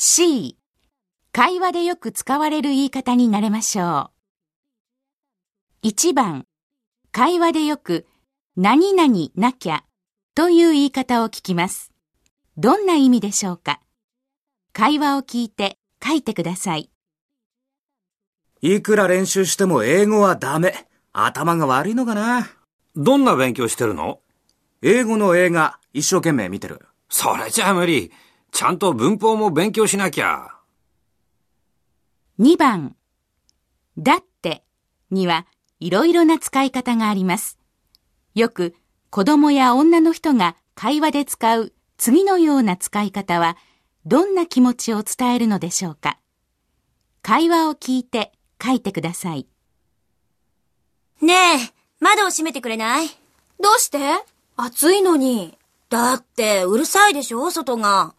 C、会話でよく使われる言い方になれましょう。1番、会話でよく何々なきゃという言い方を聞きます。どんな意味でしょうか？会話を聞いて書いてください。いくら練習しても英語はダメ。頭が悪いのかな？どんな勉強してるの？英語の映画一生懸命見てる。それじゃ無理。ちゃんと文法も勉強しなきゃ。2番、だってにはいろいろな使い方があります。よく子供や女の人が会話で使う次のような使い方はどんな気持ちを伝えるのでしょうか会話を聞いて書いてください。ねえ、窓を閉めてくれない？どうして？暑いのに。だって、うるさいでしょ？外が。